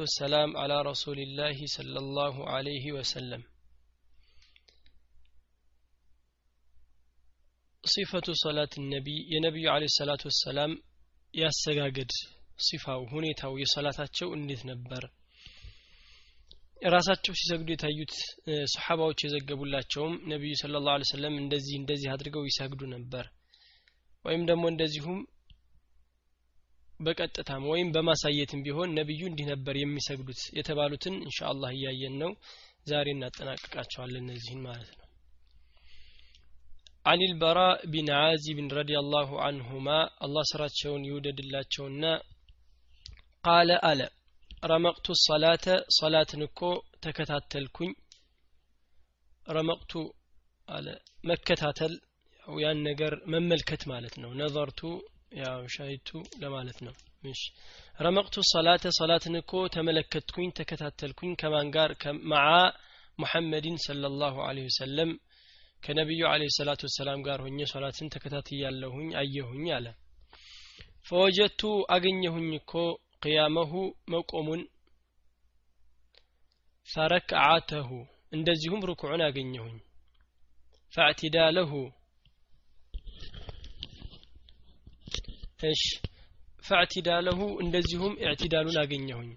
والسلام على رسول الله صلى الله عليه وسلم صفة صلاة النبي የነቢዩ አለ ሰላቱ ወሰላም ያሰጋገድ ሲፋው ሁኔታው የሰላታቸው እንዴት ነበር ራሳቸው ሲሰግዱ የታዩት ሰሓባዎች የዘገቡላቸውም ነቢዩ ስለ ላሁ ሰለም እንደዚህ እንደዚህ አድርገው ይሰግዱ ነበር ወይም ደግሞ እንደዚሁም በቀጥታም ወይም በማሳየትም ቢሆን ነቢዩ እንዲህ ነበር የሚሰግዱት የተባሉትን እንሻ አላህ እያየን ነው ዛሬ እናጠናቅቃቸዋለን እነዚህን ማለት ነው عن البراء بن عازب رضي الله عنهما الله سراتشون يودد اللاتشون قال ألا رمقت الصلاة صلاة نكو تكتاتلكن رمقت على مكتاتل أو ያን ነገር መመልከት ማለት ነው ነዘርቱ ያው ሻሂቱ ለማለት ነው። እሺ። ረመቅቱ ሰላተ ሰላትን እኮ ተመለከትኩኝ ተከታተልኩኝ። ከማን ጋር? መዓ ሙሐመድን ሰለላሁ ዐለይሂ ወሰለም ከነቢዩ አለ ሰላቱ ወሰላም ጋር ሆኜ ሶላትን ተከታትያለሁኝ አየሁኝ አለ። ፈወጀቱ አገኘሁኝ እኮ ቅያመሁ መቆሙን ፈረክዓተሁ እንደዚሁም ርኩዑን አገኘሁኝ። ፈዕቲዳለሁ እሺ። ፈዕቲዳለሁ እንደዚሁም ኢዕቲዳሉን አገኘሁኝ።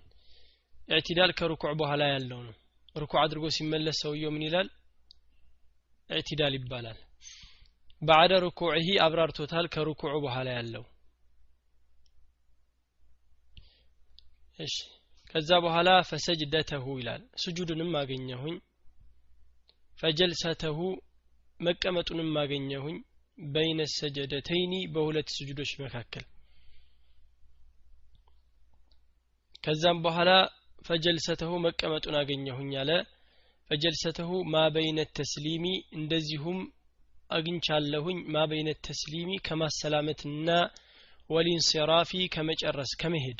ኢዕቲዳል ከርኩዕ በኋላ ያለው ነው። ርኩዕ አድርጎ ሲመለስ ሰውየው ምን ይላል? ኢዕቲዳል ይባላል። ባዕደ ርኩዕህ አብራርቶታል ከርኩዑ በኋላ ያለው። እሺ። ከዛ በኋላ ፈሰጅደተሁ ይላል። ስጁድንም አገኘሁኝ። ፈጀልሰተሁ መቀመጡንም አገኘሁኝ በይነ ሰጀደተይኒ በሁለት ስጁዶች መካከል። ከዛም በኋላ ፈጀልሰተሁ መቀመጡን አገኘሁኝ አለ። ፈጀልሰተሁ ማ በይነ ተስሊሚ እንደዚሁም አግኝቻለሁኝ ማ በይነ ተስሊሚ ከማሰላመትና ወሊንሲራፊ ከመጨረስ ከመሄድ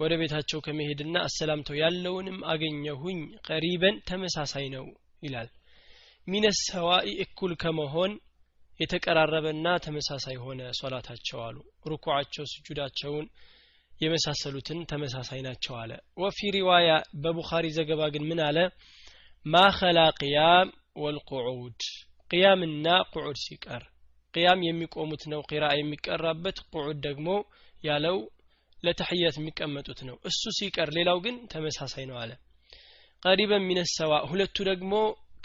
ወደ ቤታቸው ከመሄድና አሰላምተው ያለውንም አገኘሁኝ። ቀሪበን ተመሳሳይ ነው ይላል። ሚነ ሰዋኢ እኩል ከመሆን የተቀራረበና ተመሳሳይ ሆነ ሶላታቸው አሉ። ሩኩዓቸው ስጁዳቸውን የመሳሰሉትን ተመሳሳይ ናቸው አለ። ወፊ ሪዋያ በቡኻሪ ዘገባ ግን ምን አለ? ማኸላ ቅያም ወልቁዑድ ቅያምና ቁዑድ። ሲቀር ቅያም የሚቆሙት ነው ቂራ የሚቀራበት ቁዑድ ደግሞ ያለው ለተሕያት የሚቀመጡት ነው። እሱ ሲቀር ሌላው ግን ተመሳሳይ ነው አለ። ቀሪበን ሚነሰዋ ሁለቱ ደግሞ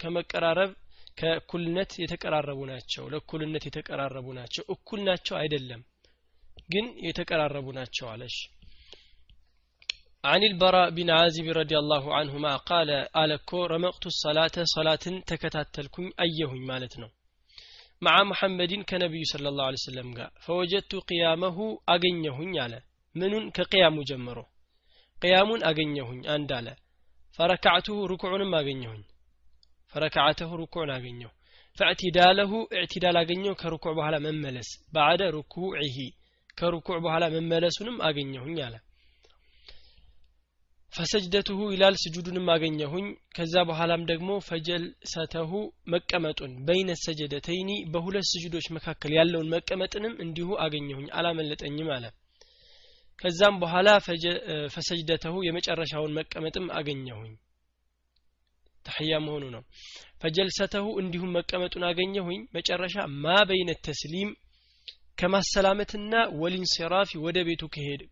ከመቀራረብ ከእኩልነት የተቀራረቡ ናቸው ለእኩልነት የተቀራረቡ ናቸው እኩል ናቸው አይደለም ግን የተቀራረቡ ናቸው አለሽ عن البراء بن عازب رضي الله عنهما قال ألكو رمقت الصلاة صلاة تكتاتلكم أيهن مالتنا مع محمد كنبي صلى الله عليه وسلم قال فوجدت قيامه أغنيهن على منن كقيام جمره قيام أغنيهن أندال فركعته ركوع ما أغنيهن ረክዓተሁ ሩኩዕን አገኘው ፈዕትዳለሁ እዕትዳል አገኘው ከሩኩዕ በኋላ መመለስ። ባዕደ ሩኩዕሂ ከሩኩዕ በኋላ መመለሱንም አገኘሁኝ አለ። ፈሰጅደትሁ ይላል ስጁዱንም አገኘሁኝ። ከዛ በኋላም ደግሞ ፈጀልሰተሁ መቀመጡን በይነ ሰጀደተይኒ በሁለት ስጁዶች መካከል ያለውን መቀመጥንም እንዲሁ አገኘሁኝ አላመለጠኝም አለ። ከዛም በኋላ ፈሰጅደተሁ የመጨረሻውን መቀመጥም አገኘሁኝ። ተሕያ መሆኑ ነው። ፈጀልሰተሁ እንዲሁም መቀመጡን አገኘሁኝ። መጨረሻ ማ በይነ ተስሊም ከማሰላመትና ወሊንሲራፊ ወደ ቤቱ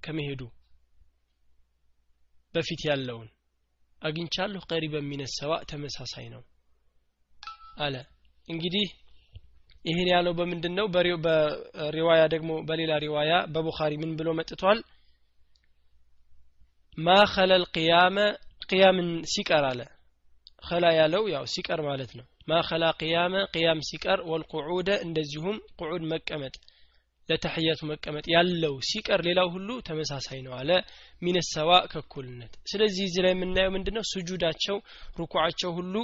ከመሄዱ በፊት ያለውን አግኝቻለሁ። ቀሪበ ሚነሰዋ ተመሳሳይ ነው አለ። እንግዲህ ይህን ያለው በምንድን ነው በሪዋያ ደግሞ በሌላ ሪዋያ በቡኻሪ ምን ብሎ መጥቷል? ማ ኸለል ቅያመ ቅያምን ሲቀር አለ ከላ ያለው ያው ሲቀር ማለት ነው። ማ ኸላ ቅያመ ቅያም ሲቀር ወልቁዑደ እንደዚሁም ቁዑድ መቀመጥ ለተሕያቱ መቀመጥ ያለው ሲቀር ሌላው ሁሉ ተመሳሳይ ነው አለ ሚነሰዋ ከኩልነት ስለዚህ እዚህ ላይ የምናየው ምንድነው? ስጁዳቸው ሩኩዓቸው ሁሉ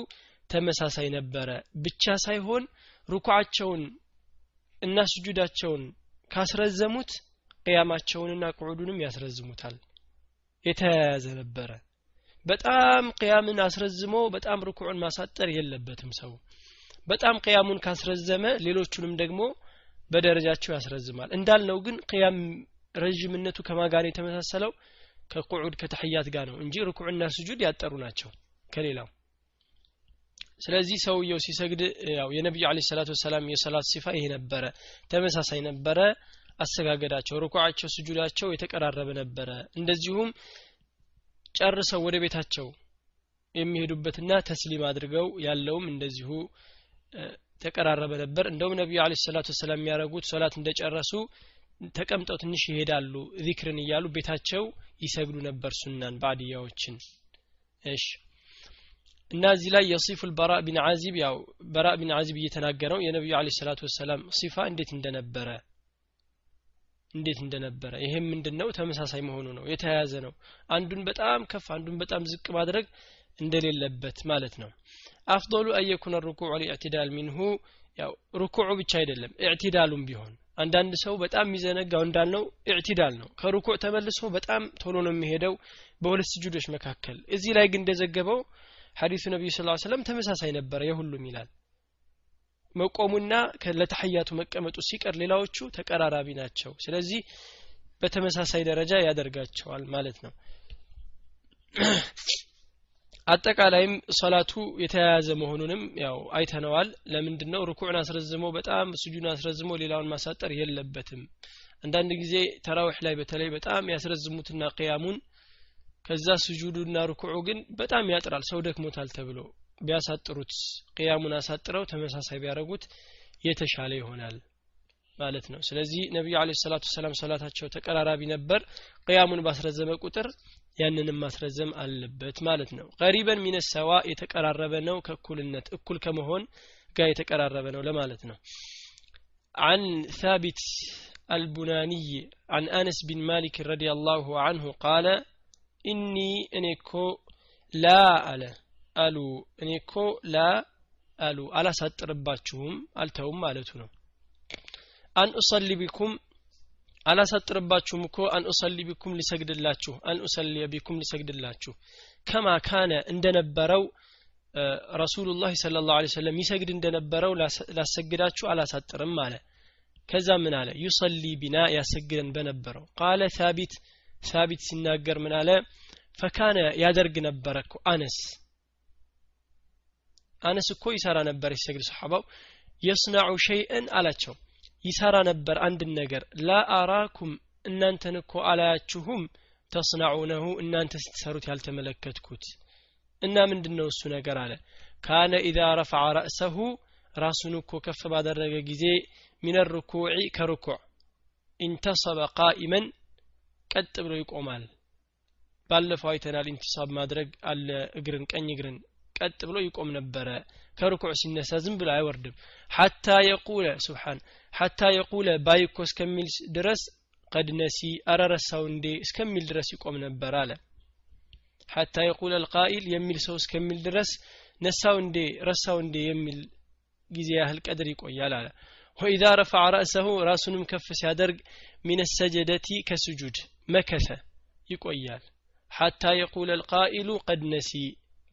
ተመሳሳይ ነበረ። ብቻ ሳይሆን ሩኩዓቸውን እና ስጁዳቸውን ካስረዘሙት ቅያማቸውንና ቁዑዱንም ያስረዝሙታል። የተያያዘ ነበረ በጣም ቅያምን አስረዝሞ በጣም ርኩዑን ማሳጠር የለበትም ሰው። በጣም ቅያሙን ካስረዘመ ሌሎቹንም ደግሞ በደረጃቸው ያስረዝማል። እንዳልነው ግን ቅያም ረዥምነቱ ከማጋር የተመሳሰለው? ከቁዑድ ከተሕያት ጋር ነው እንጂ ርኩዕና ስጁድ ያጠሩ ናቸው ከሌላው። ስለዚህ ሰውየው ሲሰግድ ያው የነቢዩ አለ ሰላት ወሰላም የሰላት ሲፋ ይሄ ነበረ ተመሳሳይ ነበረ አሰጋገዳቸው ርኩዓቸው ስጁዳቸው የተቀራረበ ነበረ። እንደዚሁም ጨርሰው ወደ ቤታቸው የሚሄዱበትና ተስሊም አድርገው ያለውም እንደዚሁ ተቀራረበ ነበር። እንደውም ነቢዩ አለ ሰላት ወሰላም የሚያደረጉት ሶላት እንደጨረሱ ተቀምጠው ትንሽ ይሄዳሉ ዚክርን እያሉ ቤታቸው ይሰግዱ ነበር ሱናን ባዕድያዎችን። እሺ። እና እዚህ ላይ የሲፉ ልበራ ቢን አዚብ ያው በራ ቢን አዚብ እየተናገረው የነቢዩ አለ ሰላቱ ወሰላም ሲፋ እንዴት እንደነበረ እንዴት እንደነበረ። ይሄም ምንድን ነው ተመሳሳይ መሆኑ ነው የተያያዘ ነው። አንዱን በጣም ከፍ አንዱን በጣም ዝቅ ማድረግ እንደሌለበት ማለት ነው። አፍضሉ አየኩነ ሩኩዕ ልኢዕትዳል ሚንሁ ያው ሩኩዑ ብቻ አይደለም ኢዕቲዳሉም ቢሆን። አንዳንድ ሰው በጣም የሚዘነጋው እንዳልነው ኢዕቲዳል ነው። ከሩኩዕ ተመልሶ በጣም ቶሎ ነው የሚሄደው በሁለት ስጁዶች መካከል። እዚህ ላይ ግን እንደዘገበው ሐዲሱ ነቢዩ ስ ሰለም ተመሳሳይ ነበረ የሁሉም ይላል መቆሙና ለተሐያቱ መቀመጡ ሲቀር ሌላዎቹ ተቀራራቢ ናቸው። ስለዚህ በተመሳሳይ ደረጃ ያደርጋቸዋል ማለት ነው። አጠቃላይም ሶላቱ የተያያዘ መሆኑንም ያው አይተነዋል። ለምንድን ነው ሩኩዕን አስረዝሞ በጣም ስጁን አስረዝሞ ሌላውን ማሳጠር የለበትም። አንዳንድ ጊዜ ተራዊሕ ላይ በተለይ በጣም ያስረዝሙትና ቅያሙን ከዛ ስጁዱና ሩኩዑ ግን በጣም ያጥራል ሰው ደክሞታል ተብሎ ቢያሳጥሩት ቅያሙን አሳጥረው ተመሳሳይ ቢያደረጉት የተሻለ ይሆናል ማለት ነው ስለዚህ ነቢዩ አለ ሰላቱ ሰላም ሰላታቸው ተቀራራቢ ነበር ቅያሙን ባስረዘመ ቁጥር ያንንም ማስረዘም አለበት ማለት ነው ቀሪበን ሚነ ሰዋ የተቀራረበ ነው ከእኩልነት እኩል ከመሆን ጋር የተቀራረበ ነው ለማለት ነው عن ثابت البناني عن أنس بن مالك رضي الله عنه قال إني أنيكو لا ألا አሉ። እኔ እኮ ላ አሉ። አላሳጥርባችሁም አልተውም ማለቱ ነው። አን ኡሰሊ ቢኩም አላሳጥርባችሁም እኮ አን ኡሰሊ ቢኩም ሊሰግድላችሁ አን ኡሰሊ ቢኩም ሊሰግድላችሁ። ከማ ካነ እንደነበረው ረሱሉላህ ስለ ላሁ ሰለም ይሰግድ እንደነበረው ላሰግዳችሁ አላሳጥርም አለ። ከዛ ምን አለ? ዩሰሊ ቢና ያሰግደን በነበረው። ቃለ ሳቢት ሳቢት ሲናገር ምን አለ? ፈካነ ያደርግ ነበረ እኮ አነስ አነስ እኮ ይሰራ ነበር ሲሰግድ ሰሓባው። የስናዑ ሸይእን አላቸው። ይሰራ ነበር አንድን ነገር። ላ እናንተን እኮ አላያችሁም። ተስናዑነሁ እናንተ ስትሰሩት ያልተመለከትኩት። እና ምንድን ነው እሱ ነገር አለ። ካነ ኢዛ ረፈዐ ረእሰሁ ራሱን እኮ ከፍ ባደረገ ጊዜ ሚን ርኩዕ ከርኩዕ። ኢንተሰበ ቃኢመን ቀጥ ብሎ ይቆማል። ባለፈው አይተናል ኢንቲሳብ ማድረግ አለ እግርን ቀኝ እግርን ቀጥ ብሎ ይቆም ነበረ። ከርኩዕ ሲነሳ ዝም ብሎ አይወርድም። ሐታ የቁለ ስብሓን ሐታ የቁለ ባይኮ እስከሚል ድረስ ቀድ ነሲ አረረሳው እንዴ እስከሚል ድረስ ይቆም ነበር አለ። ሐታ የቁለ ልቃኢል የሚል ሰው እስከሚል ድረስ ረሳው እንዴ ረሳው እንዴ የሚል ጊዜ ያህል ቀድር ይቆያል አለ። وإذا رفع رأسه ራሱንም ከፍ ሲያደርግ من السجدة ከስጁድ مكث ይቆያል። حتى يقول القائل قد نسي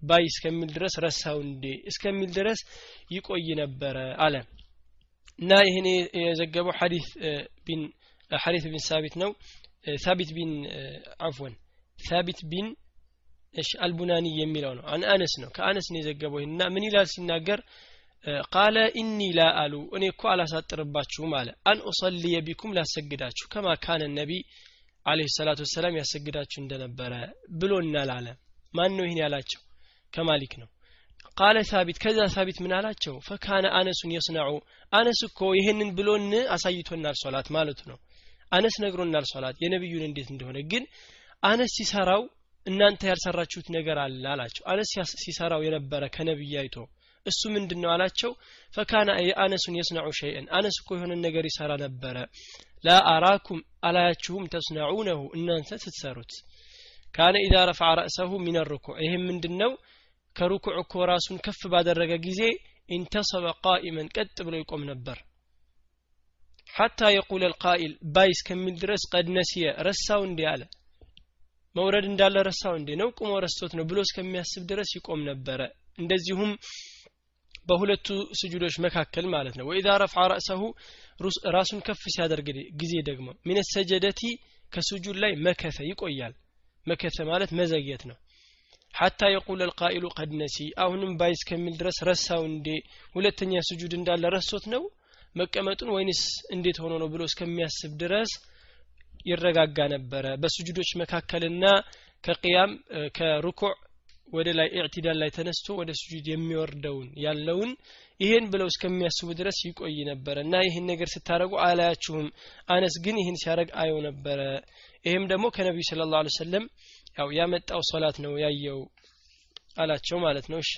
ባይ እስከሚል ድረስ ረሳው እንዴ? እስከሚል ድረስ ይቆይ ነበረ አለ። እና ይህን የዘገበው ሐዲስ ቢን ሐዲስ ቢን ሳቢት ነው። ሳቢት ቢን አፍወን ሳቢት ቢን እሺ አልቡናኒ የሚለው ነው። عن أنس ነው። ከአነስ ነው የዘገበው ይህና ምን ይላል ሲናገር? قال إني لا آلو እኔ እኮ አላሳጥርባችሁም አለ። أن أصلي بكم ላሰግዳችሁ كما كان النبي عليه الصلاة والسلام ያሰግዳችሁ እንደነበረ ብሎናል አለ። ማን ነው ይህን ያላቸው ከማሊክ ነው። قال ثابت ከዛ ሳቢት ምን አላቸው? فكان أنس يصنع። አነስ እኮ ይህንን ብሎን አሳይቶናል ሶላት ማለቱ ነው። አነስ ነግሮናል ሶላት። የነቢዩን እንዴት እንደሆነ ግን አነስ ሲሰራው እናንተ ያልሰራችሁት ነገር አለ አላቸው። አነስ ሲሰራው የነበረ ከነቢይ አይቶ እሱ ምንድን ነው አላቸው? فكان أنس يصنع شيئا አነስ እኮ የሆነን ነገር ይሰራ ነበረ። لا أراكم አላያችሁም تصنعونه እናንተ ስትሰሩት። كان إذا رفع رأسه من الركوع ይህም ምንድን ነው ከሩኩዕ እኮ ራሱን ከፍ ባደረገ ጊዜ انتصب قائما ቀጥ ብሎ ይቆም ነበር። حتى يقول القائل ባይ እስከሚል ድረስ قد نسي ረሳው እንዴ አለ። መውረድ እንዳለ ረሳው እንዴ? ነው ቁሞ ረስቶት ነው ብሎ እስከሚያስብ ድረስ ይቆም ነበረ። እንደዚሁም በሁለቱ ስጁዶች መካከል ማለት ነው። وإذا رفع رأسه ራሱን ከፍ ሲያደርግ ጊዜ ደግሞ من السجدة ከስጁድ ላይ مكث ይቆያል። مكث ማለት መዘግየት ነው حتى يقول القائل قد نسي አሁንም ባይ እስከሚል ድረስ ረሳው እንዴ? ሁለተኛ ስጁድ እንዳለ ረስቶት ነው? መቀመጡን ወይንስ እንዴት ሆኖ ነው ብሎ እስከሚያስብ ድረስ ይረጋጋ ነበረ። በስጁዶች መካከልና ከቅያም ከሩኩዕ ወደ ላይ اعتدال ላይ ተነስቶ ወደ ስጁድ የሚወርደውን ያለውን ይሄን ብለው እስከሚያስቡ ድረስ ይቆይ ነበረ። እና ይህን ነገር ስታደረጉ አላያችሁም። አነስ ግን ይህን ሲያደረግ አየው ነበረ። ይህም ደግሞ ከነቢዩ صلى الله عليه وسلم ያው ያመጣው ሶላት ነው ያየው አላቸው ማለት ነው እሺ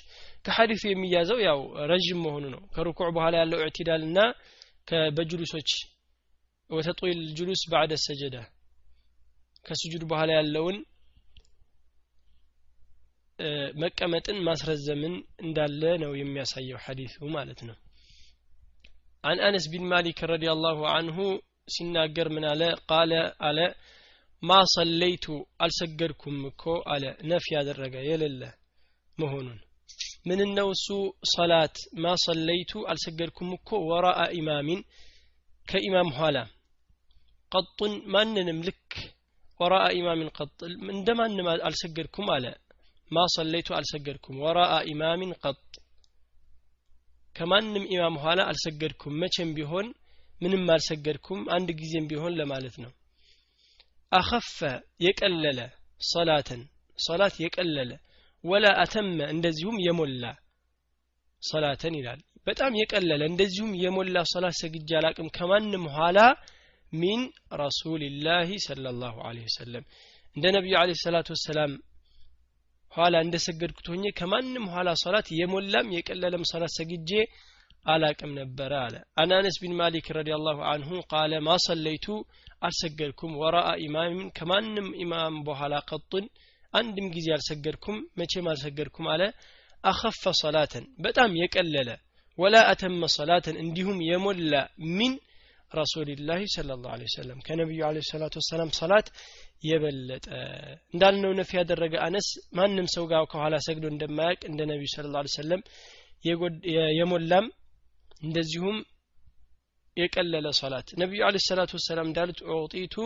ከሐዲሱ የሚያዘው ያው ረዥም መሆኑ ነው ከሩኩዕ በኋላ ያለው ኢዕቲዳል እና በጁሉሶች ወተጦይል ጁሉስ ባዕደ ሰጀዳ ከስጁድ በኋላ ያለውን መቀመጥን ማስረዘምን እንዳለ ነው የሚያሳየው ሐዲሱ ማለት ነው عن أنس بن مالك رضي الله عنه ሲናገር ምን አለ ቃለ አለ ማ ሰለይቱ አልሰገድኩም እኮ አለ። ነፍ ያደረገ የሌለ መሆኑን ምን ነው እሱ? ሰላት ማ ሰለይቱ አልሰገድኩም እኮ ወራአ ኢማሚን ከኢማም ኋላ ቀጡን ማንንም ልክ ወራአ ኢማሚን ቀጥ እንደ ማንም አልሰገድኩም አለ። ማ ሰለይቱ አልሰገድኩም ወራአ ኢማሚን ቀጥ ከማንም ኢማም ኋላ አልሰገድኩም። መቼም ቢሆን ምንም አልሰገድኩም አንድ ጊዜም ቢሆን ለማለት ነው አኸፈ የቀለለ ሶላትን ሶላት የቀለለ ወላ አተመ እንደዚሁም የሞላ ሶላትን ይላል። በጣም የቀለለ እንደዚሁም የሞላ ሶላት ሰግጄ አላቅም ከማንም ኋላ ሚን ረሱልላህ ሰለላሁ ዐለይሂ ወሰለም። እንደ ነቢዩ ዐለይሂ ሰላቱ ወሰላም ኋላ እንደ ሰገድኩት ሆኜ ከማንም ኋላ ሶላት የሞላም የቀለለም ሶላት ሰግጄ አላቅም ነበረ አለ። عن أنس بن مالك رضي الله عنه قال ما صليت አልሰገድኩም። وراء إمام ከማንም ኢማም በኋላ قط። አንድም ጊዜ አልሰገድኩም። መቼም አልሰገድኩም አለ። أخف صلاة በጣም የቀለለ። ولا أتم صلاة እንዲሁም የሞላ من رسول الله صلى الله عليه وسلم ከነቢዩ عليه الصلاة والسلام ሰላት የበለጠ። እንዳልነው ነፍ ያደረገ አነስ ማንም ሰው ጋር ከኋላ ሰግዶ እንደማያውቅ እንደ ነቢዩ صلى الله عليه وسلم የሞላም እንደዚሁም የቀለለ ሶላት። ነቢዩ አለ ሰላቱ ወሰላም እንዳሉት ዑጢቱ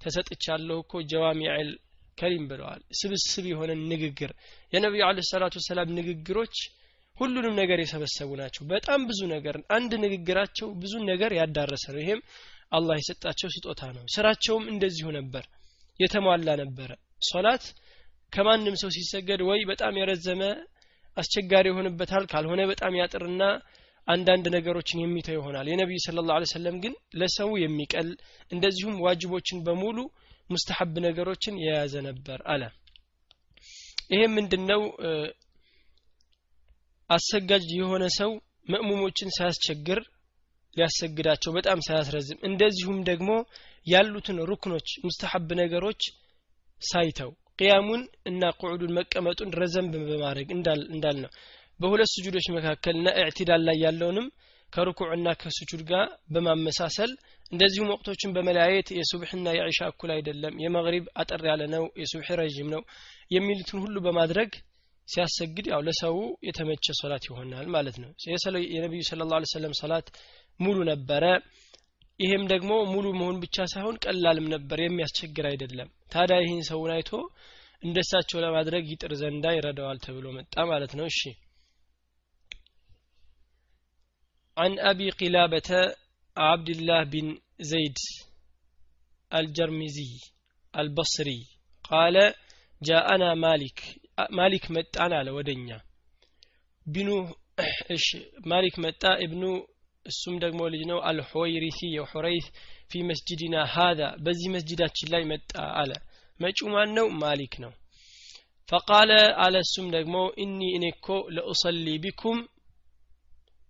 ተሰጥቻለሁ እኮ ጀዋሚዕል ከሪም ብለዋል። ስብስብ የሆነ ንግግር። የነቢዩ አለ ሰላቱ ወሰላም ንግግሮች ሁሉንም ነገር የሰበሰቡ ናቸው። በጣም ብዙ ነገር አንድ ንግግራቸው ብዙ ነገር ያዳረሰ ነው። ይሄም አላህ የሰጣቸው ስጦታ ነው። ስራቸውም እንደዚሁ ነበር። የተሟላ ነበረ። ሶላት ከማንም ሰው ሲሰገድ ወይ በጣም የረዘመ አስቸጋሪ ይሆንበታል ካልሆነ በጣም ያጥርና አንዳንድ ነገሮችን የሚተው ይሆናል። የነቢዩ ስለ ላ ሰለም ግን ለሰው የሚቀል እንደዚሁም ዋጅቦችን በሙሉ ሙስተሐብ ነገሮችን የያዘ ነበር አለ። ይሄም ምንድነው? አሰጋጅ የሆነ ሰው መእሙሞችን ሳያስቸግር ሊያሰግዳቸው በጣም ሳያስረዝም እንደዚሁም ደግሞ ያሉትን ሩክኖች ሙስተሐብ ነገሮች ሳይተው ቅያሙን እና ቁዑዱን መቀመጡን ረዘም በማድረግ እንዳል ነው በሁለት ስጁዶች መካከል እና እዕትዳል ላይ ያለውንም ከርኩዕና ከስጁድ ጋር በማመሳሰል እንደዚሁም ወቅቶችን በመለያየት የሱብሕና የዒሻ እኩል አይደለም የመግሪብ አጠር ያለ ነው የሱብሒ ረዥም ነው የሚሉትን ሁሉ በማድረግ ሲያሰግድ ያው ለሰው የተመቸ ሶላት ይሆናል ማለት ነው። የነቢዩ ስለ ላ ሰለም ሰላት ሙሉ ነበረ። ይሄም ደግሞ ሙሉ መሆን ብቻ ሳይሆን ቀላልም ነበር የሚያስቸግር አይደለም። ታዲያ ይህን ሰውን አይቶ እንደሳቸው ለማድረግ ይጥር ዘንዳ ይረዳዋል ተብሎ መጣ ማለት ነው። እሺ عن أبي قلابة عبد الله بن زيد الجرمزي البصري قال جاءنا مالك مالك متانا لودنيا. بنو إيش؟ مالك متى ابن السم دقمو الحويريثي الحويرثي وحريث في مسجدنا هذا. بزي مسجدات لا متى على. ما نو مالك نو. فقال على السم مو إني إنكو لأصلي بكم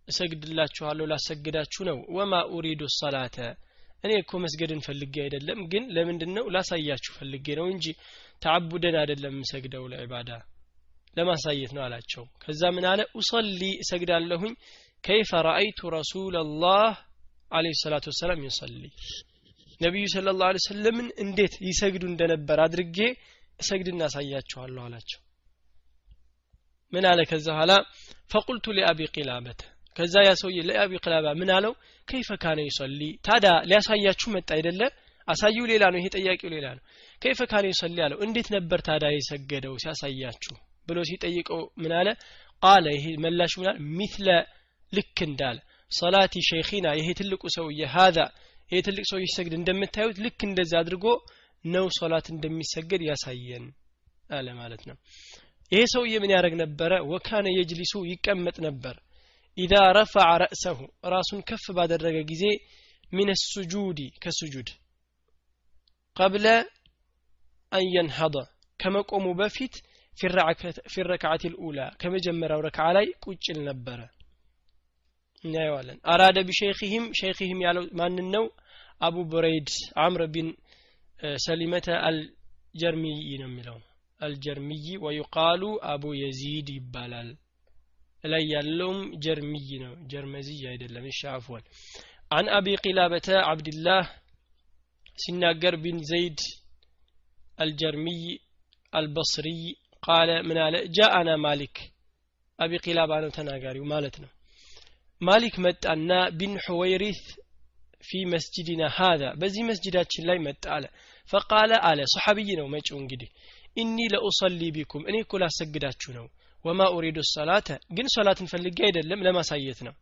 እሰግድላችኋለሁ ላሰግዳችሁ ነው። ወማ ኡሪዱ ሰላተ እኔ እኮ መስገድን ፈልጌ አይደለም ግን ለምንድን ነው ላሳያችሁ ፈልጌ ነው እንጂ ተዓቡደን አይደለም የምሰግደው ለዕባዳ ለማሳየት ነው አላቸው። ከዛ ምን አለ? ኡሰሊ እሰግዳለሁኝ። ከይፈ ረአይቱ ረሱላላህ አለይሂ ሰላቱ ወሰላም ይሰሊ ነቢዩ ሰለላሁ ዐለይሂ ወሰለምን እንዴት ይሰግዱ እንደነበር አድርጌ እሰግድ እናሳያችኋለሁ አላቸው። ምን አለ ከዛ ኋላ ፈቁልቱ ሊአቢ ቂላበተ ከዛ ያ ሰውዬ ለአቢ ቅላባ ምን አለው? ከይፈ ካነ ይሰሊ ታዳ ሊያሳያችሁ መጣ አይደለ? አሳዩ ሌላ ነው ይሄ ጠያቂው ሌላ ነው። ከይፈ ካን ይሰሊ አለው እንዴት ነበር ታዳ የሰገደው ሲያሳያችሁ? ብሎ ሲጠይቀው ምን አለ? ቃለ ይሄ መላሹ ምን አለ? ሚትለ ልክ እንዳለ። ሰላቲ ሸይኺና ይሄ ትልቁ ሰውዬ ሀዛ ይሄ ትልቅ ሰው ሲሰግድ እንደምታዩት ልክ እንደዚህ አድርጎ ነው ሶላት እንደሚሰገድ ያሳየን አለ ማለት ነው። ይሄ ሰውዬ ምን ያደረግ ነበረ? ወካነ የጅሊሱ ይቀመጥ ነበር ኢዛ ረፈዐ ረእሰሁ ራሱን ከፍ ባደረገ ጊዜ من السجود ከሱጁድ قبل أن ينهض ከመቆሙ በፊት في الركعة الأولى ከመጀመሪያው ረክዓ ላይ ቁጭ ይል ነበረ እናየዋለን أراد بشيخهم شيخهم ያለው ማንን ነው አቡ ቡረይድ አምር ቢን ሰሊመተ አልጀርሚይ ነው የሚለው አልጀርሚይ ويقال አቡ የዚድ ይባላል ላይ ያለውም ጀርሚይ ነው። ጀርመዚይ አይደለም። እሺ عن أبي قلابة عبد الله ሲናገር بن زيد الجرمي البصري قال ምን አለ? جاءنا مالك። አቢ ቂላባ ነው ተናጋሪው ማለት ነው። ማሊክ መጣና بن الحويرث في مسجدنا هذا በዚህ መስጅዳችን ላይ መጣ አለ። فقال አለ ሰሐቢይ ነው መጪው እንግዲህ። إني لأصلي بكم እኔ እኮ ላሰግዳችሁ ነው وما أريد الصلاة ግን ሶላትን ፈልጌ አይደለም ለማሳየት ነው።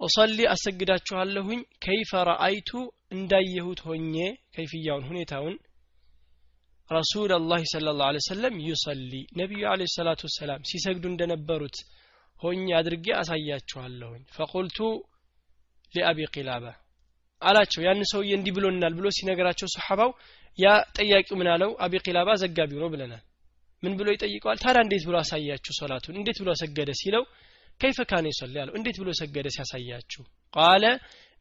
أصلي አሰግዳችኋለሁኝ كيف رأيت እንዳየሁት ሆኜ ከይፍያውን ሁኔታውን። رسول الله صلى الله عليه وسلم يصلي ነቢዩ عليه الصلاة والسلام ሲሰግዱ እንደነበሩት ሆኜ አድርጌ አሳያችኋለሁኝ። فقلت لأبي قلابة አላቸው። ያን ሰውዬ እንዲህ ብሎናል ብሎ ሲነገራቸው ሰሓባው ያ ጠያቂው ምን አለው? አቢ ቂላባ ዘጋቢው ነው ብለናል ምን ብሎ ይጠይቀዋል? ታዲያ እንዴት ብሎ አሳያችሁ ሶላቱን? እንዴት ብሎ ሰገደ ሲለው ከይፈ ካነ ይሰሊ ያለው እንዴት ብሎ ሰገደ ሲያሳያችሁ? ቃለ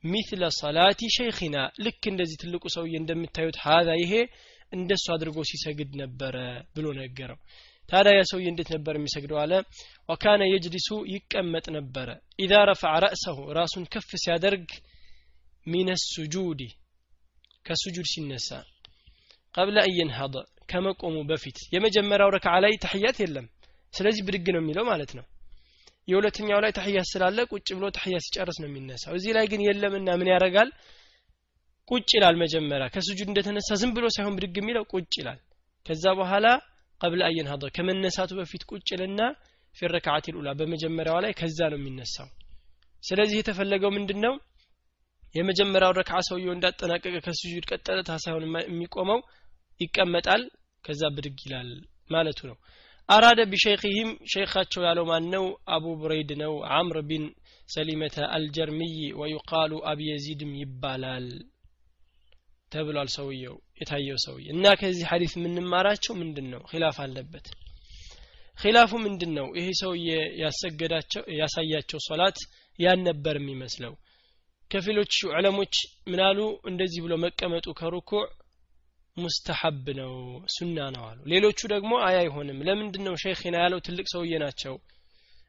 ሚትለ ሰላቲ ሸይኽና ልክ እንደዚህ ትልቁ ሰውዬ እንደምታዩት ሀዛ ይሄ እንደሱ አድርጎ ሲሰግድ ነበረ ብሎ ነገረው። ታዲያ ያ ሰውዬ እንዴት ነበር የሚሰግደው? አለ ወካነ የጅሊሱ ይቀመጥ ነበረ። ኢዛ ረፈዐ ረእሰሁ ራሱን ከፍ ሲያደርግ ሚነ ሱጁዲ ከሱጁድ ሲነሳ ቀብለ አየንሀض ከመቆሙ በፊት የመጀመሪያው ረክዓ ላይ ተሕያት የለም። ስለዚህ ብድግ ነው የሚለው ማለት ነው። የሁለተኛው ላይ ተሕያት ስላለ ቁጭ ብሎ ተሕያት ሲጨርስ ነው የሚነሳው። እዚህ ላይ ግን የለምና ምን ያደርጋል? ቁጭ ይላል መጀመሪያ። ከስጁድ እንደተነሳ ዝም ብሎ ሳይሆን ብድግ የሚለው ቁጭ ይላል። ከዛ በኋላ ቀብለ አየን ሀض ከመነሳቱ በፊት ቁጭ ልና ፊ ረክዓት ልኡላ በመጀመሪያዋ ላይ ከዛ ነው የሚነሳው። ስለዚህ የተፈለገው ምንድን ነው የመጀመሪያው ረክዓ ሰውየው እንዳጠናቀቀ ከስጁድ ቀጠለታ ሳይሆን የሚቆመው ይቀመጣል። ከዛ ብድግ ይላል ማለቱ ነው። أراد بشيخهم ሸይኻቸው ያለው ማን ነው? አቡ ቡረይድ ነው። አምር ቢን ሰሊመተ አልጀርሚይ ويقال አብ የዚድም ይባላል ተብሏል ሰውየው የታየው ሰውዬ እና ከዚህ ሀዲስ የምንማራቸው ምንድን ነው خلاف አለበት። ኪላፉ ምንድን ነው ይሄ ሰውዬ ያሰገዳቸው ያሳያቸው ሶላት ያን ነበር የሚመስለው። ከፊሎች ዑለሞች ምናሉ እንደዚህ ብሎ መቀመጡ ከሩኩዕ ሙስተሐብ ነው ሱና ነው አሉ። ሌሎቹ ደግሞ አይ አይሆንም። ለምንድን ነው ሸይኽና ያለው ትልቅ ሰውዬ ናቸው?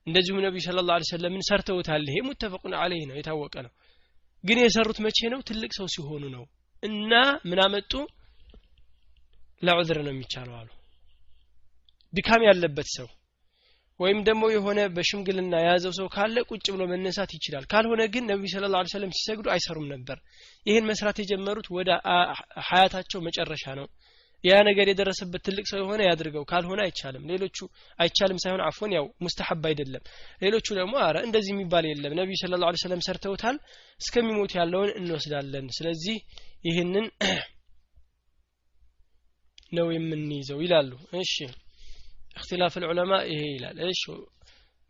እንደዚሁም ነቢዩ ስለ ላ ሰለምን ሰርተውታል? ይሄ ሙተፈቁን አለይህ ነው የታወቀ ነው። ግን የሰሩት መቼ ነው? ትልቅ ሰው ሲሆኑ ነው። እና ምን አመጡ? ለዑዝር ነው የሚቻለው አሉ። ድካም ያለበት ሰው ወይም ደግሞ የሆነ በሽምግልና የያዘው ሰው ካለ ቁጭ ብሎ መነሳት ይችላል። ካልሆነ ግን ነቢዩ ስለ ላ ሰለም ሲሰግዱ አይሰሩም ነበር። ይህን መስራት የጀመሩት ወደ ሀያታቸው መጨረሻ ነው። ያ ነገር የደረሰበት ትልቅ ሰው የሆነ ያድርገው ካልሆነ አይቻልም። ሌሎቹ አይቻልም ሳይሆን አፎን ያው ሙስተሐብ አይደለም። ሌሎቹ ደግሞ አረ እንደዚህ የሚባል የለም። ነቢዩ ስለ ላ ሰለም ሰርተውታል እስከሚሞት ያለውን እንወስዳለን። ስለዚህ ይህንን ነው የምንይዘው ይላሉ። እሺ እክትላፍ ልዑለማ ይሄ ይላል። እሺ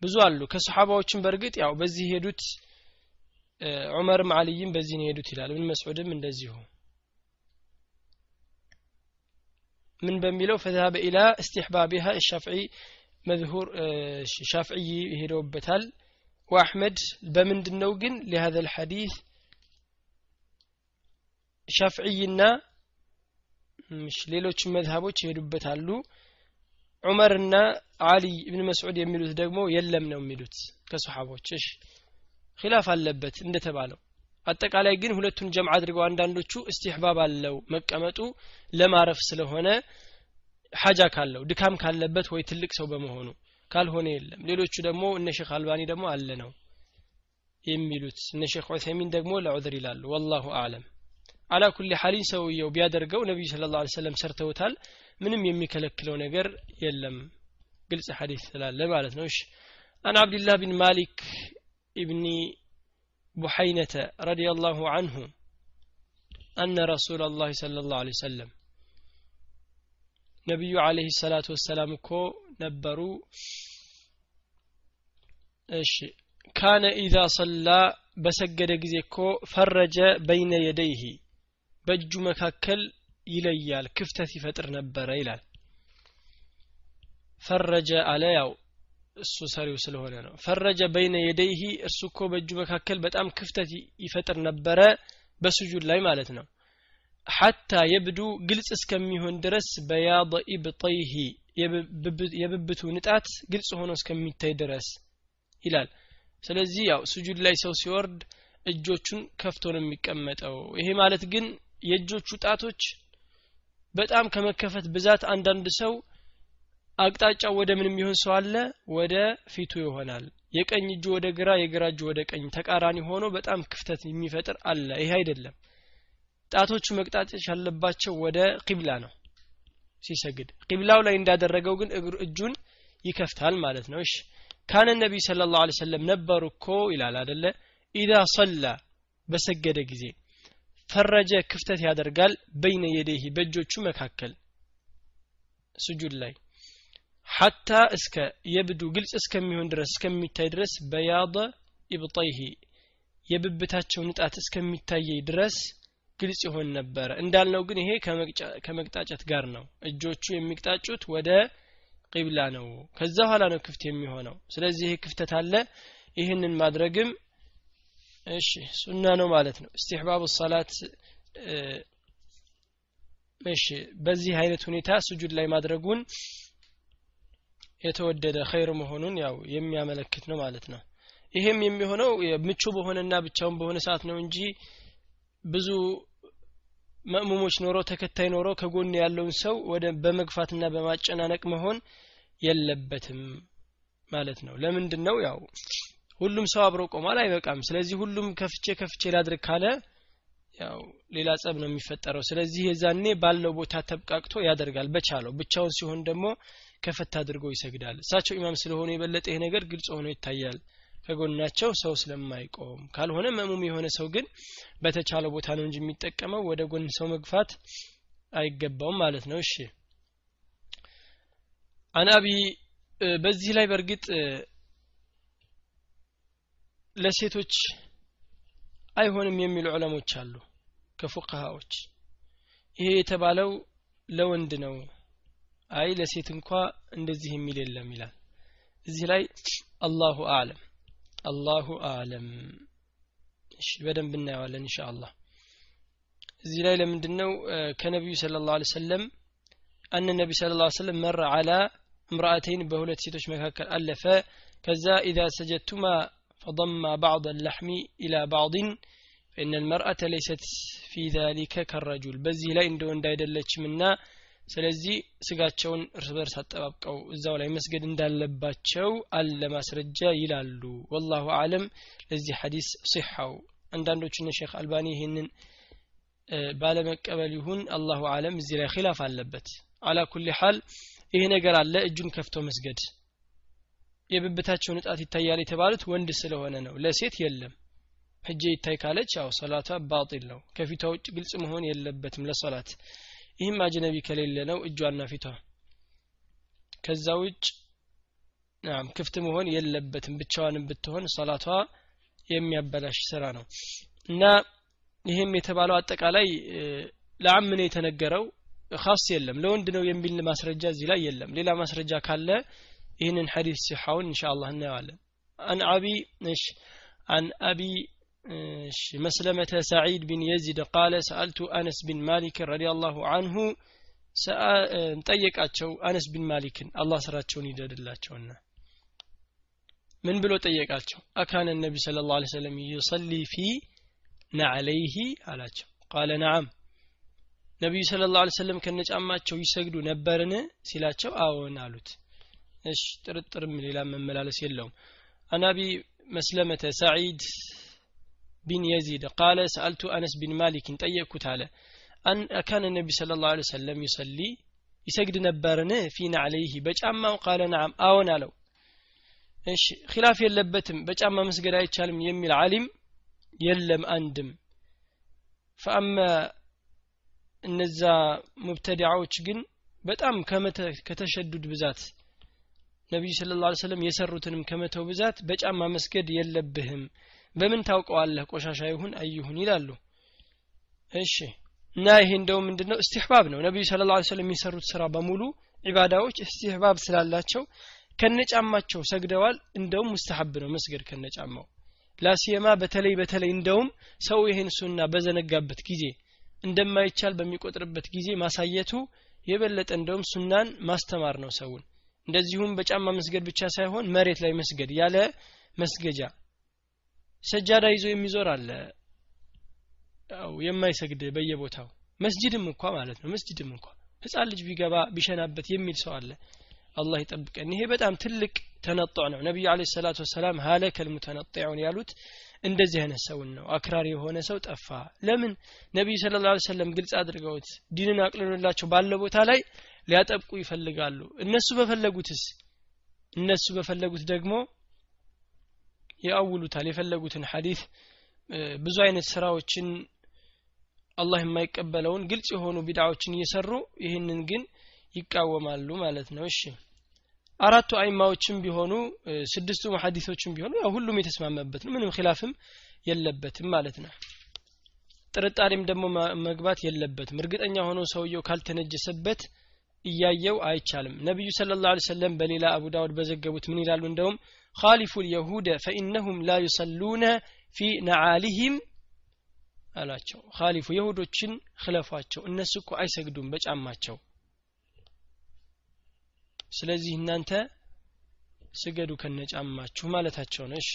ብዙ አሉ። ከሰሓባዎችም በእርግጥ ያው በዚህ ሄዱት ዑመርም አልይም በዚህ ነው ሄዱት ይላል። ምን መስዑድም እንደዚሁ። ምን በሚለው ፈዛሀበ ኢላ እስትሕባቢሃ ሻፍዒ መዝሁር ሻፍዕይ ሄደውበታል። ወአሕመድ በምንድን ነው ግን ሊሀዘ ልሐዲስ ሻፍዕይና ሌሎችም መዝሀቦች ይሄዱበታሉ ዑመርና አሊ እብን መስዑድ የሚሉት ደግሞ የለም ነው የሚሉት ከሰሓቦች። እሺ ኪላፍ አለበት እንደተባለው። አጠቃላይ ግን ሁለቱን ጀምዓ አድርገው አንዳንዶቹ እስትሕባብ አለው መቀመጡ ለማረፍ ስለሆነ ሐጃ ካለው ድካም ካለበት ወይ ትልቅ ሰው በመሆኑ ካልሆነ የለም። ሌሎቹ ደግሞ እነ ሼክ አልባኒ ደግሞ አለ ነው የሚሉት። እነ ሼክ ዑሰይሚን ደግሞ ለዑዝር ይላሉ። ወላሁ አዕለም አላ ኩል ሐሊን ሰውየው ቢያደርገው ነቢዩ ስለ ላ ሰለም ሰርተውታል ምንም የሚከለክለው ነገር የለም ግልጽ ሐዲስ ስላለ ማለት ነው እሺ አን አብድላህ ቢን ማሊክ ኢብኒ ቡሐይነተ ረዲ ላሁ አንሁ أن رسول الله صلى الله عليه وسلم ነቢዩ አለህ ሰላቱ ወሰላም እኮ ነበሩ እሺ ካነ ኢዛ ሰላ በሰገደ ጊዜ እኮ ፈረጀ በይነ የደይህ በእጁ መካከል ይለያል ክፍተት ይፈጥር ነበረ ይላል። ፈረጀ አለ ያው እሱ ሰሪው ስለሆነ ነው። ፈረጀ በይነ የደይህ እርሱ እኮ በእጁ መካከል በጣም ክፍተት ይፈጥር ነበረ በስጁድ ላይ ማለት ነው። ሐታ የብዱ ግልጽ እስከሚሆን ድረስ በያض ኢብጠይህ የብብቱ ንጣት ግልጽ ሆኖ እስከሚታይ ድረስ ይላል። ስለዚህ ያው ስጁድ ላይ ሰው ሲወርድ እጆቹን ከፍቶ ነው የሚቀመጠው። ይሄ ማለት ግን የእጆቹ ጣቶች በጣም ከመከፈት ብዛት አንዳንድ ሰው አቅጣጫው ወደ ምን የሚሆን ሰው አለ ወደ ፊቱ ይሆናል። የቀኝ እጁ ወደ ግራ የግራ እጁ ወደ ቀኝ ተቃራኒ ሆኖ በጣም ክፍተት የሚፈጥር አለ። ይሄ አይደለም። ጣቶቹ መቅጣጫች ያለባቸው ወደ ቂብላ ነው ሲሰግድ። ቂብላው ላይ እንዳደረገው ግን እግሩ እጁን ይከፍታል ማለት ነው። እሺ ካነ ነቢይ ስለ ላሁ ሰለም ነበሩ እኮ ይላል አደለ ኢዛ ሰላ በሰገደ ጊዜ ፈረጀ ክፍተት ያደርጋል በይነ የደይህ በእጆቹ መካከል ስጁድ ላይ። ሐታ እስከ የብዱ ግልጽ እስከሚሆን ድረስ እስከሚታይ ድረስ በያደ ኢብጠይህ የብብታቸው ንጣት እስከሚታየይ ድረስ ግልጽ ይሆን ነበረ እንዳልነው ግን ይሄ ከመቅጣጨት ጋር ነው። እጆቹ የሚቅጣጩት ወደ ቂብላ ነው። ከዛ በኋላ ነው ክፍት የሚሆነው። ስለዚህ ይሄ ክፍተት አለ። ይህንን ማድረግም እሺ ሱና ነው ማለት ነው። እስትሕባቡ ሰላት እሺ በዚህ አይነት ሁኔታ ስጁድ ላይ ማድረጉን የተወደደ ኸይር መሆኑን ያው የሚያመለክት ነው ማለት ነው። ይሄም የሚሆነው ምቹ በሆነና ብቻውን በሆነ ሰዓት ነው እንጂ ብዙ መእሙሞች ኖሮ ተከታይ ኖሮ ከጎን ያለውን ሰው ወደ በመግፋትና በማጨናነቅ መሆን የለበትም ማለት ነው። ለምንድን ነው ያው ሁሉም ሰው አብሮ ቆሟል አይበቃም። ስለዚህ ሁሉም ከፍቼ ከፍቼ ላድርግ ካለ ያው ሌላ ጸብ ነው የሚፈጠረው። ስለዚህ የዛኔ ባለው ቦታ ተብቃቅቶ ያደርጋል። በቻለው ብቻውን ሲሆን ደግሞ ከፈት አድርጎ ይሰግዳል። እሳቸው ኢማም ስለሆኑ የበለጠ ይሄ ነገር ግልጽ ሆኖ ይታያል። ከጎናቸው ሰው ስለማይቆም ካልሆነ መሙም የሆነ ሰው ግን በተቻለ ቦታ ነው እንጂ የሚጠቀመው ወደ ጎን ሰው መግፋት አይገባውም ማለት ነው። እሺ። አናቢ በዚህ ላይ በእርግጥ ለሴቶች አይሆንም የሚሉ ዑለሞች አሉ ከፉቅሃዎች ይሄ የተባለው ለወንድ ነው። አይ ለሴት እንኳ እንደዚህ የሚል የለም ይላል። እዚህ ላይ አላሁ አለም አላሁ አለም እሺ በደንብ እናየዋለን እንሻ እዚህ ላይ ለምንድነው? ከነቢዩ ስለ ላሁ ሰለም አነ ነቢ ስለ ላ ስለም መራ አላ እምራአተይን በሁለት ሴቶች መካከል አለፈ። ከዛ ኢዛ ሰጀቱማ فضم بعض اللحم إلى بعض فإن المرأة ليست في ذلك كالرجل بزي لا إندو እንዳይደለች ምና ስለዚህ ስጋቸውን እርስ በርስ አጠባብቀው እዛው ላይ መስገድ እንዳለባቸው አለ ማስረጃ ይላሉ ወላሁ አለም ለዚህ ሐዲስ ሲሐው አንዳንዶቹ እነ ሼክ አልባኒ ይህንን ባለመቀበል ይሁን አላሁ አለም እዚህ ላይ ኪላፍ አለበት አላ ኩል ሐል ይሄ ነገር አለ እጁን ከፍቶ መስገድ የብብታቸው ንጣት ይታያል የተባሉት ወንድ ስለሆነ ነው። ለሴት የለም። ህጄ ይታይ ካለች ያው ሰላቷ ባጢል ነው። ከፊቷ ውጭ ግልጽ መሆን የለበትም ለሶላት ይህም አጅነቢ ከሌለ ነው እጇና ፊቷ። ከዛ ውጭ ናም ክፍት መሆን የለበትም። ብቻዋንም ብትሆን ሰላቷ የሚያበላሽ ስራ ነው። እና ይህም የተባለው አጠቃላይ ለአም ነው የተነገረው። ካስ የለም። ለወንድ ነው የሚል ማስረጃ እዚህ ላይ የለም። ሌላ ማስረጃ ካለ ይህንን ሐዲስ ሲሐውን እንሻ አላህ እናየዋለን አን አቢ እሺ አን አቢ مسلمة سعيد بن يزيد قال سألت أنس بن مالك رضي الله عنه ጠየቃቸው አነስ ቢን ማሊክን አላህ ስራቸውን ይደድላቸውና ምን ብሎ ጠየቃቸው አካነ ነቢ ስለ ላ ሰለም ዩሰሊ ፊ ነዕለይህ አላቸው ቃለ ነዓም ነቢዩ ስለ ላ ሰለም ከነጫማቸው ይሰግዱ ነበርን ሲላቸው አዎን አሉት እሺ ጥርጥርም ሌላ መመላለስ የለውም። عن أبي مسلمة ሰዒድ ቢን የዚድ قال سألت አነስ ቢን ማሊክን ጠየቅኩት አለ። أكان النبي صلى الله عليه وسلم يصلي ይሰግድ ነበርን? في نعليه በጫማው? قال نعم አዎን አለው። እሺ خلاف የለበትም በጫማ መስገድ አይቻልም የሚል አሊም የለም አንድም። فأما እነዛ ሙብተዲዓዎች ግን በጣም ከተሸዱድ ብዛት ነቢዩ ስለ ላ ሰለም የሰሩትንም ከመተው ብዛት በጫማ መስገድ የለብህም። በምን ታውቀዋለህ? ቆሻሻ ይሁን አይሁን ይላሉ። እሺ። እና ይሄ እንደው ምንድነው? እስትሕባብ ነው። ነቢዩ ስለ ላ ሰለም የሚሰሩት ስራ በሙሉ ዒባዳዎች እስትሕባብ ስላላቸው ከነጫማቸው ሰግደዋል። እንደውም ሙስተሐብ ነው መስገድ ከነጫማው። ላሲየማ በተለይ በተለይ እንደውም ሰው ይህን ሱና በዘነጋበት ጊዜ እንደማይቻል በሚቆጥርበት ጊዜ ማሳየቱ የበለጠ እንደውም ሱናን ማስተማር ነው ሰውን እንደዚሁም በጫማ መስገድ ብቻ ሳይሆን መሬት ላይ መስገድ ያለ መስገጃ። ሰጃዳ ይዞ የሚዞር አለ። የማይሰግድ በየቦታው። መስጅድም እንኳ ማለት ነው መስጅድም እንኳ ህፃን ልጅ ቢገባ ቢሸናበት የሚል ሰው አለ። አላህ ይጠብቀን። ይሄ በጣም ትልቅ ተነጧ ነው። ነቢዩ አለ ሰላቱ ወሰላም ሀለከ ልሙተነጢዑን ያሉት እንደዚህ አይነት ሰውን ነው። አክራሪ የሆነ ሰው ጠፋ። ለምን? ነቢዩ ስለ ላ ሰለም ግልጽ አድርገውት ዲንን አቅልሎላቸው ባለ ቦታ ላይ ሊያጠብቁ ይፈልጋሉ። እነሱ በፈለጉትስ? እነሱ በፈለጉት ደግሞ ያውሉታል። የፈለጉትን ሐዲስ ብዙ አይነት ስራዎችን አላህ የማይቀበለውን ግልጽ የሆኑ ቢድዓዎችን እየሰሩ ይህንን ግን ይቃወማሉ ማለት ነው። እሺ አራቱ አይማዎችም ቢሆኑ ስድስቱ ሐዲሶችም ቢሆኑ ያው ሁሉም የተስማመበት ነው። ምንም ኺላፍም የለበትም ማለት ነው። ጥርጣሬም ደግሞ መግባት የለበትም። እርግጠኛ ሆኖ ሰውየው ካልተነጀሰበት እያየው አይቻልም። ነቢዩ ስለ ላሁ ሰለም በሌላ አቡ ዳውድ በዘገቡት ምን ይላሉ? እንደውም ካሊፉ ልየሁደ ፈኢነሁም ላ ዩሰሉነ ፊ ነዓሊህም አላቸው። ካሊፉ የሁዶችን ክለፏቸው እነሱ እኮ አይሰግዱም በጫማቸው። ስለዚህ እናንተ ስገዱ ከነጫማችሁ ማለታቸው እሺ።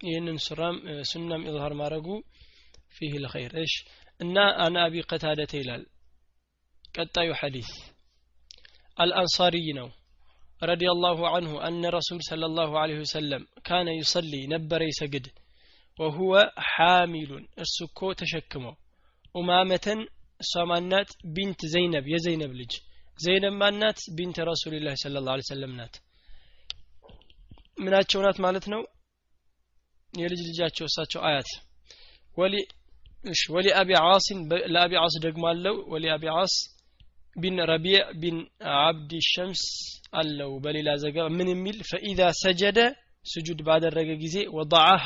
ይህንን ሱራም ሱናም ኢዝሃር ማድረጉ ፊህ ልኸይር እሽ እና አን አቢ ቀታደተ ይላል ቀጣዩ ሐዲስ አልአንሳሪይ ነው رضي الله عنه أن رسول صلى الله عليه وسلم كان يصلي نبر يسجد وهو حامل السكو تشكمه أمامة الصمانات بنت زينب يا زينب لج زينب مانات بنت رسول الله صلى الله عليه وسلم نات ምናቸው ናት ማለት ነው የልጅ ልጃቸው እሳቸው አያት ወሊ እሺ ወሊአቢ ዓስን ለአቢ ዓስ ደግሞ አለው ወሊአቢ ዓስ ቢን ረቢዕ ቢን አብዲ ሸምስ አለው በሌላ ዘገባ ምን የሚል ፈኢዛ ሰጀደ ስጁድ ባደረገ ጊዜ ወضዓሃ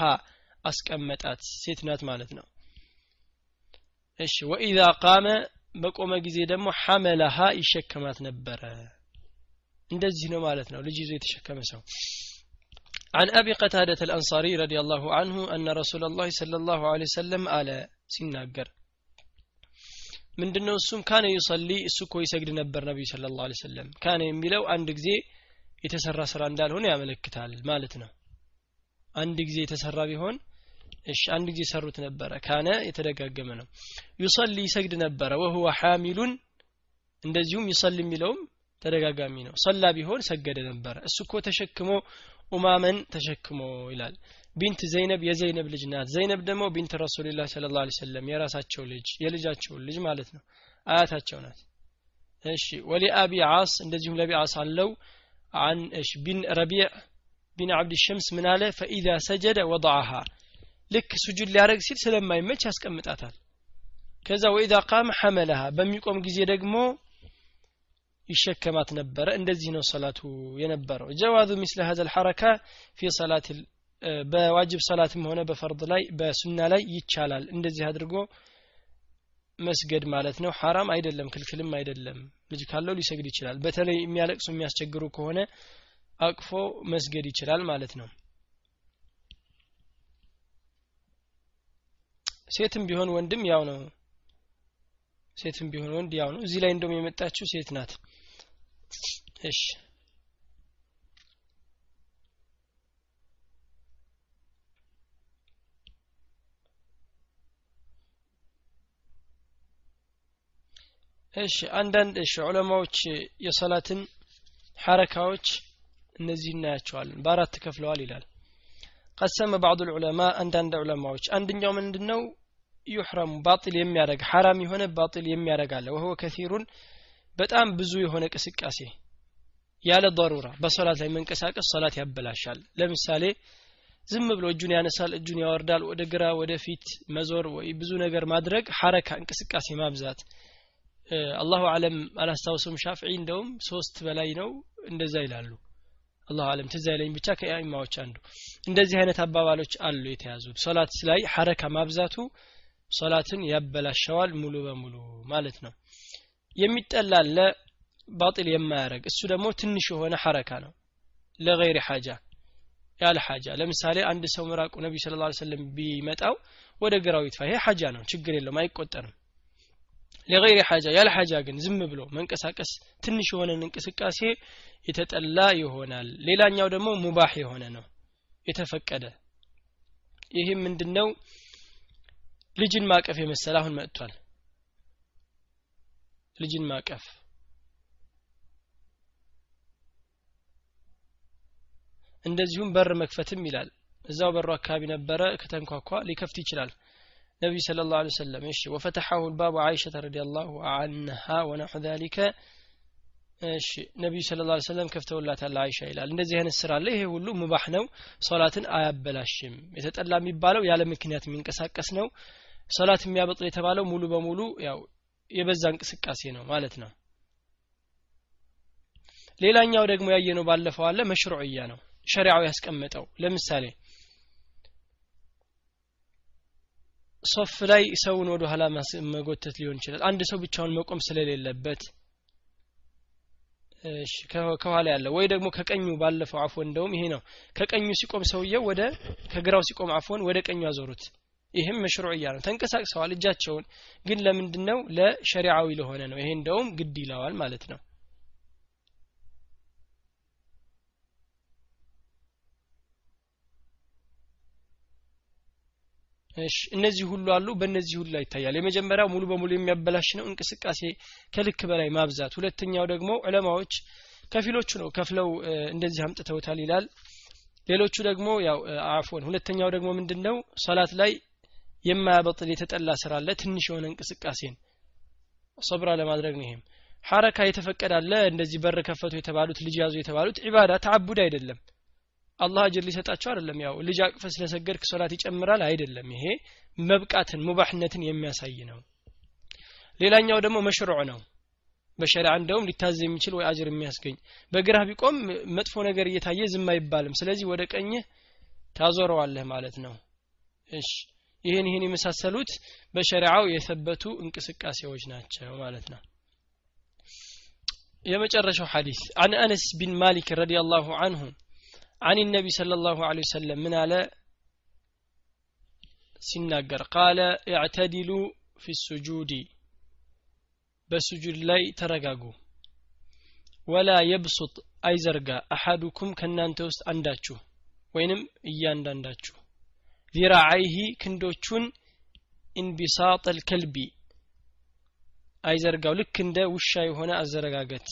አስቀመጣት ሴት ናት ማለት ነው እሺ ወኢዛ ቃመ በቆመ ጊዜ ደግሞ ሐመለሃ ይሸከማት ነበረ እንደዚህ ነው ማለት ነው ልጅ ይዞ የተሸከመ ሰው عن أبي قتادة الأنصاري رضي الله عنه أن رسول الله صلى الله عليه وسلم قال ሲናገር። ምንድነው? እሱም ካነ ዩሰሊ እሱ እኮ ይሰግድ ነበር ነቢዩ ስለ ላ ሰለም ካነ የሚለው አንድ ጊዜ የተሰራ ስራ እንዳልሆነ ያመለክታል ማለት ነው። አንድ ጊዜ የተሰራ ቢሆን እሺ አንድ ጊዜ ሰሩት ነበረ። كان የተደጋገመ ነው። يصلي ይሰግድ ነበረ። وهو حامل እንደዚሁም يصلي የሚለውም ተደጋጋሚ ነው። ሰላ ቢሆን ሰገደ ነበረ። እሱ እኮ ተሸክሞ ኡማመን ተሸክሞ ይላል። بنت زينب የዘይነብ ልጅ ናት። ዘይነብ ደግሞ بنت رسول الله صلى الله عليه وسلم የራሳቸው ልጅ የልጃቸውን ልጅ ማለት ነው። አያታቸው ናት። እሺ ولأبي العاص እንደዚሁም ለቢ ዓስ አለው። አን እሺ بن ربيع بن عبد شمس ምን አለ? فإذا سجد وضعها ልክ ሱጁድ ሊያደረግ ሲል ስለማይመች ያስቀምጣታል። ከዛ وإذا قام حملها በሚቆም ጊዜ ደግሞ ይሸከማት ነበረ። እንደዚህ ነው ሰላቱ የነበረው። جواز مثل هذه الحركة في الصلاة በዋጅብ ሰላትም ሆነ በፈርድ ላይ በሱና ላይ ይቻላል። እንደዚህ አድርጎ መስገድ ማለት ነው። ሐራም አይደለም ክልክልም አይደለም። ልጅ ካለው ሊሰግድ ይችላል። በተለይ የሚያለቅሱ የሚያስቸግሩ ከሆነ አቅፎ መስገድ ይችላል ማለት ነው። ሴትም ቢሆን ወንድም ያው ነው። ሴትም ቢሆን ወንድ ያው ነው። እዚህ ላይ እንደውም የመጣችው ሴት ናት። እሺ እሺ አንዳንድ እሺ ዑለማዎች የሰላትን ሐረካዎች እነዚህ እናያቸዋለን። በአራት ከፍለዋል ይላል። ቀሰመ ባዕዱ ልዑለማ አንዳንድ ዑለማዎች። አንደኛው ምንድን ነው ዩሕረሙ ባጢል የሚያደረግ ሐራም የሆነ ባጢል የሚያደረግ አለ። ወህወ ከሲሩን በጣም ብዙ የሆነ ቅስቃሴ ያለ ضሩራ በሶላት ላይ መንቀሳቀስ ሶላት ያበላሻል። ለምሳሌ ዝም ብሎ እጁን ያነሳል እጁን ያወርዳል ወደ ግራ ወደ ፊት መዞር ወይ ብዙ ነገር ማድረግ ሐረካ እንቅስቃሴ ማብዛት አላሁ አለም አላስታውስም ሻፍዒ እንደውም ሶስት በላይ ነው እንደዛ ይላሉ። አላሁ አለም ትዝ አይለኝ ብቻ ከኢማዎች አንዱ እንደዚህ አይነት አባባሎች አሉ የተያዙ ሶላት ላይ ሐረካ ማብዛቱ ሶላትን ያበላሸዋል ሙሉ በሙሉ ማለት ነው። የሚጠላለ ባጢል የማያደረግ እሱ ደግሞ ትንሽ የሆነ ሐረካ ነው። ለገይር ሐጃ ያለ ሐጃ። ለምሳሌ አንድ ሰው ምራቁ ነቢዩ ስለ ላ ቢመጣው ወደ ግራው ይጥፋ። ይሄ ሐጃ ነው ችግር የለውም አይቆጠርም ለገይር ሐጃ ያለ ሐጃ ግን ዝም ብሎ መንቀሳቀስ ትንሽ የሆነን እንቅስቃሴ የተጠላ ይሆናል። ሌላኛው ደግሞ ሙባህ የሆነ ነው የተፈቀደ። ይህም ምንድነው? ልጅን ማቀፍ የመሰለ አሁን መጥቷል። ልጅን ማቀፍ። እንደዚሁም በር መክፈትም ይላል። እዛው በሩ አካባቢ ነበረ ከተንኳኳ ሊከፍት ይችላል ነቢዩ ስለ ላሁ ለ ሰለም እሺ ወፈተሐሁ ልባቡ አይሸተ ረዲ ላሁ አንሃ ወነሑ ذሊከ እሺ ነቢዩ ስለ ላ ሰለም ከፍተውላታል አይሻ ይላል። እንደዚህ አይነት ስራ አለ። ይሄ ሁሉ ሙባህ ነው። ሶላትን አያበላሽም። የተጠላ የሚባለው ያለ ምክንያት የሚንቀሳቀስ ነው። ሶላት የሚያበጥል የተባለው ሙሉ በሙሉ ያው የበዛ እንቅስቃሴ ነው ማለት ነው። ሌላኛው ደግሞ ያየነው ባለፈው አለ መሽሩዕያ ነው። ሸሪዓው ያስቀመጠው ለምሳሌ ሶፍ ላይ ሰውን ወደ ኋላ መጎተት ሊሆን ይችላል። አንድ ሰው ብቻውን መቆም ስለሌለበት ከኋላ ያለ ወይ ደግሞ ከቀኙ ባለፈው አፎን እንደውም ይሄ ነው። ከቀኙ ሲቆም ሰውየው ወደ ከግራው ሲቆም አፎን ወደ ቀኙ አዞሩት። ይህም መሽሩዕያ ነው። ተንቀሳቅሰዋል እጃቸውን። ግን ለምንድን ነው ለሸሪዓዊ ለሆነ ነው። ይሄ እንደውም ግድ ይለዋል ማለት ነው እሺ እነዚህ ሁሉ አሉ በእነዚህ ሁሉ ላይ ይታያል። የመጀመሪያው ሙሉ በሙሉ የሚያበላሽ ነው እንቅስቃሴ ከልክ በላይ ማብዛት። ሁለተኛው ደግሞ ዑለማዎች ከፊሎቹ ነው ከፍለው እንደዚህ አምጥተውታል ይላል። ሌሎቹ ደግሞ ያው አፎን ሁለተኛው ደግሞ ምንድን ነው ሶላት ላይ የማያበጥል የተጠላ ስራ አለ ትንሽ የሆነ እንቅስቃሴን። ሶብራ ለማድረግ ነው ይሄም። ሐረካ የተፈቀዳለ እንደዚህ በር ከፈቱ የተባሉት ልጅ ያዙ የተባሉት ዒባዳ ተዓቡድ አይደለም አላህ አጅር ሊሰጣቸው አይደለም። ያው ልጅ አቅፈ ስለሰገድክ ሶላት ይጨምራል አይደለም። ይሄ መብቃትን ሙባህነትን የሚያሳይ ነው። ሌላኛው ደግሞ መሽሩዕ ነው። በሸሪዓ እንደውም ሊታዘዝ የሚችል ወይ አጅር የሚያስገኝ በግራህ ቢቆም መጥፎ ነገር እየታየ ዝም አይባልም። ስለዚህ ወደ ቀኝህ ታዞረዋለህ ማለት ነው። እሺ ይህን ይህን የመሳሰሉት በሸሪዓው የሰበቱ እንቅስቃሴዎች ናቸው ማለት ነው። የመጨረሻው ሐዲስ አን አነስ ቢን ማሊክ ረዲየላሁ አንሁ አን ነቢ صለ ላሁ ለ ወሰለም ምን አለ ሲናገር قال اعتدلوا في السجود በሱጁድ ላይ ተረጋጉ ولا يبسط አይዘርጋ أحدكم ከእናንተ ውስጥ አንዳችሁ ወይንም እያንዳንዳችሁ ذراعيه ክንዶቹን انبساط الكلب አይዘርጋው ልክ እንደ ውሻ የሆነ አዘረጋገት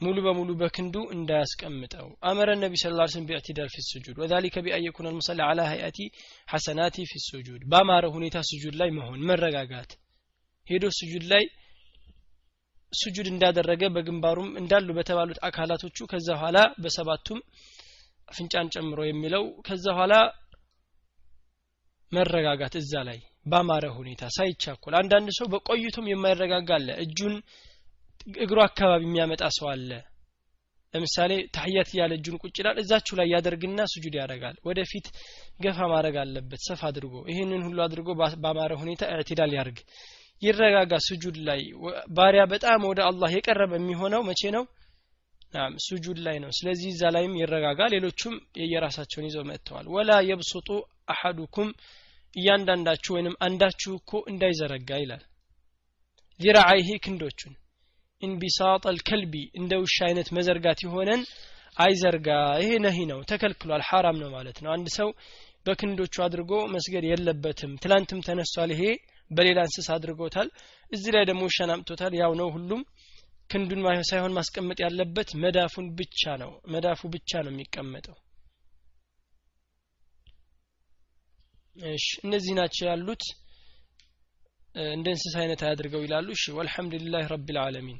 ሙሉ በሙሉ በክንዱ እንዳያስቀምጠው። أمر النبي صلى الله عليه وسلم باعتدال في السجود وذلك بأن يكون المصلي على هيئة حسنة في السجود በአማረ ሁኔታ ስጁድ ላይ መሆን መረጋጋት። ሄዶ ስጁድ ላይ ስጁድ እንዳደረገ በግንባሩም እንዳሉ በተባሉት አካላቶቹ ከዛ ኋላ በሰባቱም አፍንጫን ጨምሮ የሚለው ከዛ ኋላ መረጋጋት እዛ ላይ ባማረ ሁኔታ ሳይቻኮል። አንዳንድ ሰው በቆይቶም የማይረጋጋ አለ። እጁን እግሩ አካባቢ የሚያመጣ ሰው አለ። ለምሳሌ ተህያት እያለ እጁን ቁጭ ይላል እዛችሁ ላይ ያደርግና ስጁድ ያደርጋል። ወደፊት ገፋ ማድረግ አለበት ሰፍ አድርጎ ይህንን ሁሉ አድርጎ ባማረ ሁኔታ اعتدال ያድርግ። ይረጋጋ ስጁድ ላይ። ባሪያ በጣም ወደ አላህ የቀረበ የሚሆነው መቼ ነው? ስጁድ ላይ ነው። ስለዚህ እዛ ላይም ይረጋጋ። ሌሎቹም የየራሳቸውን ይዘው መጥተዋል። ወላ የብሱጡ አሐዱኩም እያንዳንዳችሁ ወይንም አንዳችሁ እኮ እንዳይዘረጋ ይላል። ዚራዓይሂ ክንዶቹን ኢንቢሳጥ አልከልቢ እንደ ውሻ አይነት መዘርጋት የሆነን አይዘርጋ ይሄ ነሂ ነው ተከልክሏል ሐራም ነው ማለት ነው። አንድ ሰው በክንዶቹ አድርጎ መስገድ የለበትም። ትላንትም ተነስቷል ይሄ በሌላ እንስሳ አድርጎታል። እዚህ ላይ ደግሞ ውሻን አምጥቶታል። ያው ነው ሁሉም ክንዱን ሳይሆን ማስቀመጥ ያለበት መዳፉን ብቻ ነው። መዳፉ ብቻ ነው የሚቀመጠው። እሺ እነዚህ ናቸው ያሉት እንደ እንስሳ አይነት አያድርገው ይላሉ። እሺ ወልሐምዱሊላህ ረቢል ዓለሚን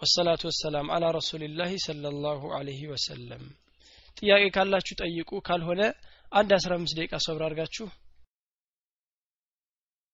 ወሰላቱ ወሰላም አላ ረሱሊላህ ሰለላሁ ዐለይሂ ወሰለም። ጥያቄ ካላችሁ ጠይቁ ካልሆነ አንድ አስራ አምስት ደቂቃ ሰብር አድርጋችሁ